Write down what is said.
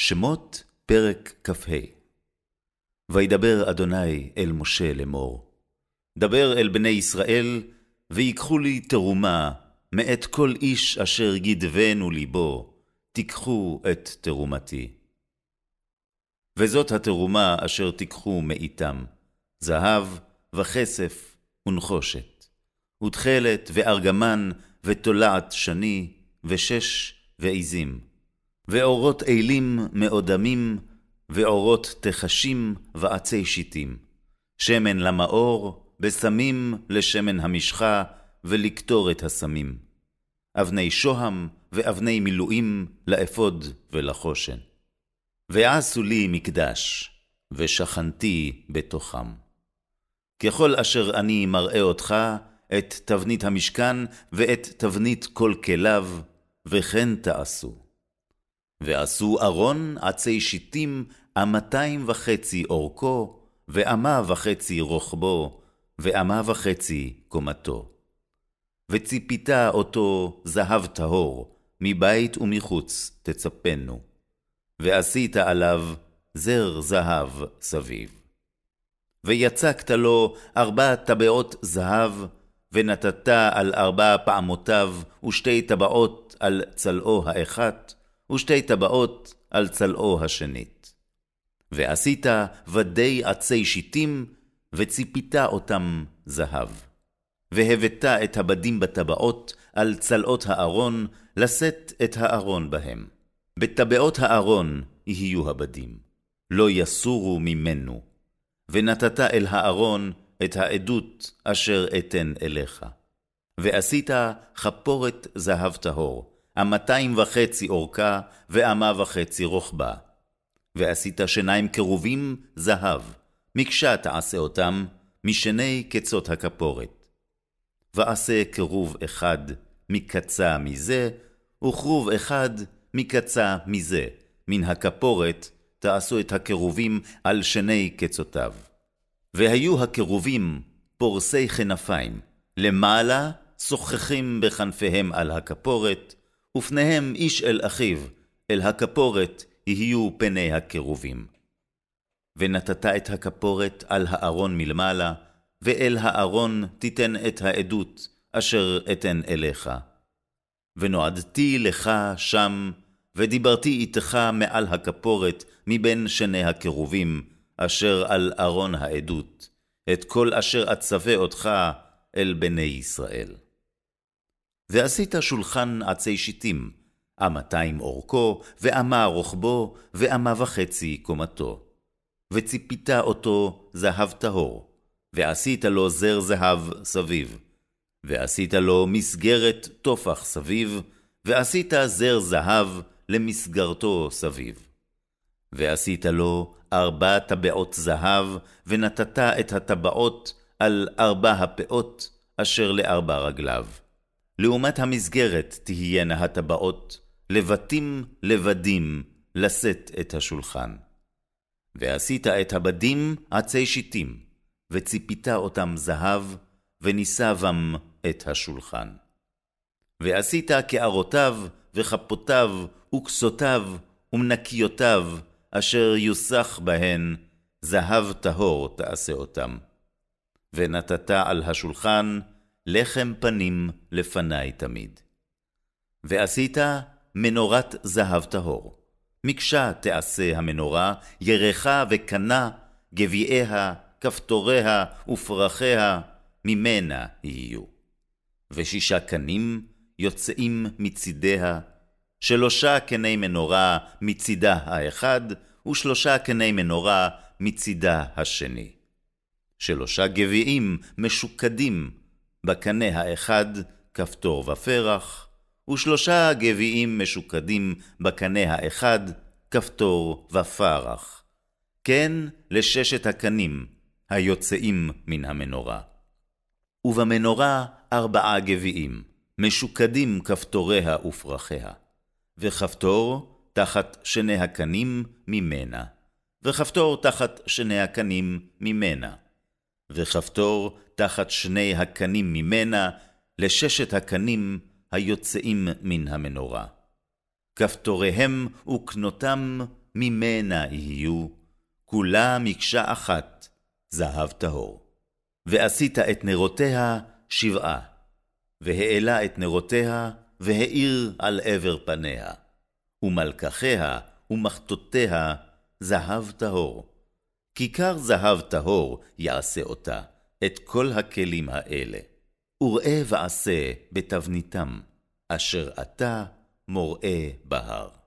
שמות פרק כ"ה וידבר אדוני אל משה לאמור, דבר אל בני ישראל, ויקחו לי תרומה מאת כל איש אשר גדבנו ליבו, תיקחו את תרומתי. וזאת התרומה אשר תיקחו מאיתם, זהב וכסף ונחושת, ותכלת וארגמן ותולעת שני, ושש ועזים. ואורות אלים מאודמים, ואורות תחשים ועצי שיטים. שמן למאור, בסמים לשמן המשחה, ולקטור הסמים. אבני שוהם ואבני מילואים לאפוד ולחושן. ועשו לי מקדש, ושכנתי בתוכם. ככל אשר אני מראה אותך, את תבנית המשכן ואת תבנית כל כליו, וכן תעשו. ועשו ארון עצי שיטים אמתיים וחצי אורכו, ואמה וחצי רוחבו, ואמה וחצי קומתו. וציפיתה אותו זהב טהור, מבית ומחוץ תצפנו. ועשית עליו זר זהב סביב. ויצקת לו ארבע טבעות זהב, ונתת על ארבע פעמותיו ושתי טבעות על צלעו האחת, ושתי טבעות על צלעו השנית. ועשית ודי עצי שיטים, וציפית אותם זהב. והבאת את הבדים בטבעות על צלעות הארון, לשאת את הארון בהם. בטבעות הארון יהיו הבדים, לא יסורו ממנו. ונתת אל הארון את העדות אשר אתן אליך. ועשית חפורת זהב טהור, אמתיים וחצי אורכה, ואמה וחצי רוחבה. ועשית שיניים קרובים זהב, מקשה תעשה אותם, משני קצות הכפורת. ועשה קרוב אחד מקצה מזה, וכרוב אחד מקצה מזה, מן הכפורת תעשו את הקרובים על שני קצותיו. והיו הקרובים פורסי כנפיים, למעלה שוחחים בכנפיהם על הכפורת, ופניהם איש אל אחיו, אל הכפורת יהיו פני הקרובים. ונתת את הכפורת על הארון מלמעלה, ואל הארון תיתן את העדות, אשר אתן אליך. ונועדתי לך שם, ודיברתי איתך מעל הכפורת מבין שני הקרובים, אשר על ארון העדות, את כל אשר אצווה אותך אל בני ישראל. ועשית שולחן עצי שיטים, אמתיים אורכו, ואמה רוחבו, ואמה וחצי קומתו. וציפית אותו זהב טהור, ועשית לו זר זהב סביב. ועשית לו מסגרת טופח סביב, ועשית זר זהב למסגרתו סביב. ועשית לו ארבע טבעות זהב, ונתת את הטבעות על ארבע הפאות, אשר לארבע רגליו. לעומת המסגרת תהיינה הטבעות, לבתים לבדים, לשאת את השולחן. ועשית את הבדים עצי שיטים, וציפית אותם זהב, ונישא בם את השולחן. ועשית קערותיו, וכפותיו, וכסותיו, ומנקיותיו, אשר יוסח בהן, זהב טהור תעשה אותם. ונתת על השולחן לחם פנים לפני תמיד. ועשית מנורת זהב טהור. מקשה תעשה המנורה, ירחה וקנה, גביעיה, כפתוריה ופרחיה, ממנה יהיו. ושישה קנים יוצאים מצידיה, שלושה קני מנורה מצידה האחד, ושלושה קני מנורה מצידה השני. שלושה גביעים משוקדים, בקנה האחד כפתור ופרח, ושלושה גביעים משוקדים בקנה האחד, כפתור ופרח. כן לששת הקנים היוצאים מן המנורה. ובמנורה ארבעה גביעים, משוקדים כפתוריה ופרחיה, וכפתור תחת שני הקנים ממנה, וכפתור תחת שני הקנים ממנה, וכפתור תחת שני הקנים ממנה, לששת הקנים היוצאים מן המנורה. כפתוריהם וקנותם ממנה יהיו, כולה מקשה אחת, זהב טהור. ועשית את נרותיה שבעה, והעלה את נרותיה, והאיר על עבר פניה, ומלקחיה ומחטותיה זהב טהור. כיכר זהב טהור יעשה אותה, את כל הכלים האלה. וראה ועשה בתבניתם, אשר אתה מוראה בהר.